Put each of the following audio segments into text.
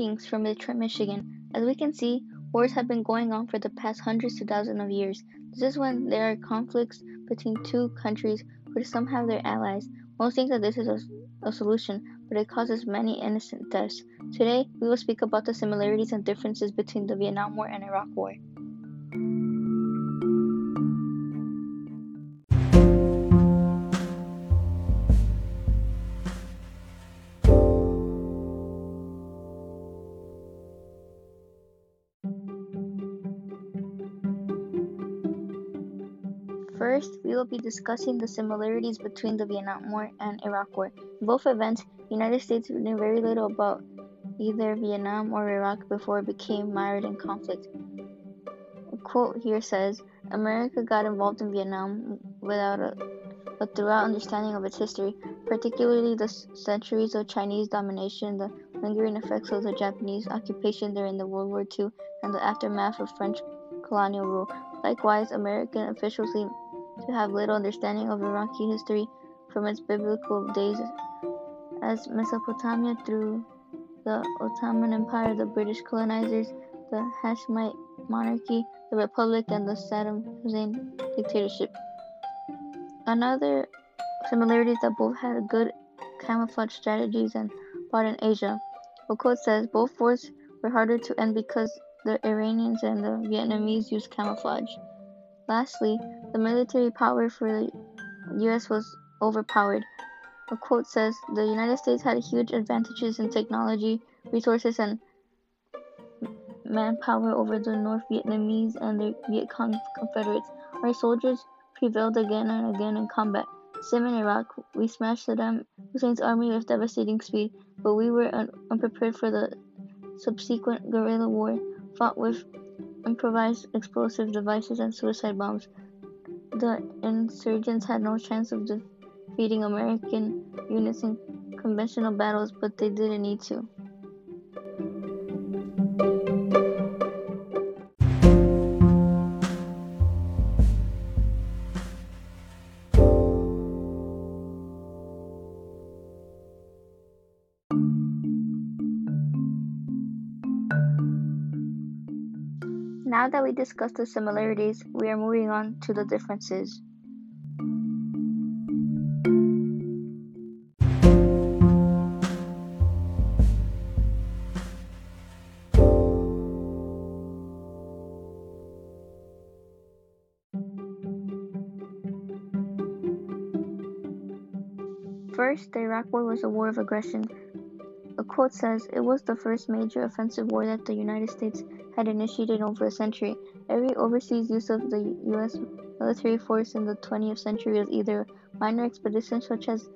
Greetings from Detroit, Michigan. As we can see, wars have been going on for the past hundreds to thousands of years. This is when there are conflicts between two countries which some have their allies. Most think that this is a, a solution, but it causes many innocent deaths. Today, we will speak about the similarities and differences between the Vietnam War and Iraq War. First, we will be discussing the similarities between the Vietnam War and Iraq War. In both events, the United States knew very little about either Vietnam or Iraq before it became mired in conflict. A quote here says, America got involved in Vietnam without a, a thorough understanding of its history, particularly the centuries of Chinese domination, the lingering effects of the Japanese occupation during the World War II, and the aftermath of French colonial rule. Likewise, American officials to have little understanding of Iraqi history from its biblical days as Mesopotamia through the Ottoman Empire, the British colonizers, the Hashemite monarchy, the Republic, and the Saddam Hussein dictatorship. Another similarity is that both had good camouflage strategies and fought in Asia. Quote says both wars were harder to end because the Iranians and the Vietnamese used camouflage. Lastly, the military power for the US was overpowered. A quote says The United States had huge advantages in technology, resources, and manpower over the North Vietnamese and the Viet Cong Confederates. Our soldiers prevailed again and again in combat. Same in Iraq, we smashed Saddam Hussein's army with devastating speed, but we were un- unprepared for the subsequent guerrilla war, fought with improvised explosive devices and suicide bombs. The insurgents had no chance of defeating American units in conventional battles, but they didn't need to. Now that we discussed the similarities, we are moving on to the differences. First, the Iraq War was a war of aggression. Quote says, It was the first major offensive war that the United States had initiated in over a century. Every overseas use of the U.S. military force in the 20th century was either minor expeditions such as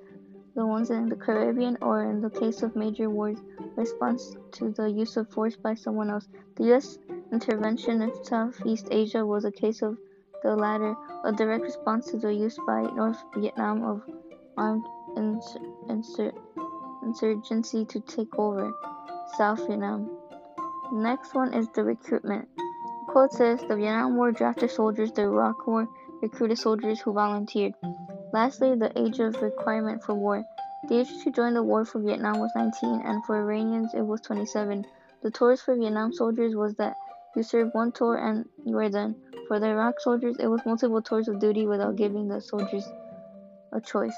the ones in the Caribbean or, in the case of major wars, response to the use of force by someone else. The U.S. intervention in Southeast Asia was a case of the latter, a direct response to the use by North Vietnam of armed insur- insurgency to take over South Vietnam. Next one is the recruitment. The quote says the Vietnam War drafted soldiers, the Iraq War recruited soldiers who volunteered. Lastly, the age of requirement for war. The age to join the war for Vietnam was 19, and for Iranians it was 27. The tours for Vietnam soldiers was that you serve one tour and you are done. For the Iraq soldiers, it was multiple tours of duty without giving the soldiers a choice.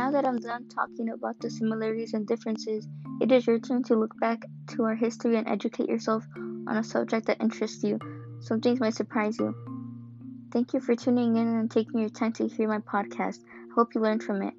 Now that I'm done talking about the similarities and differences, it is your turn to look back to our history and educate yourself on a subject that interests you. Some things might surprise you. Thank you for tuning in and taking your time to hear my podcast. I hope you learned from it.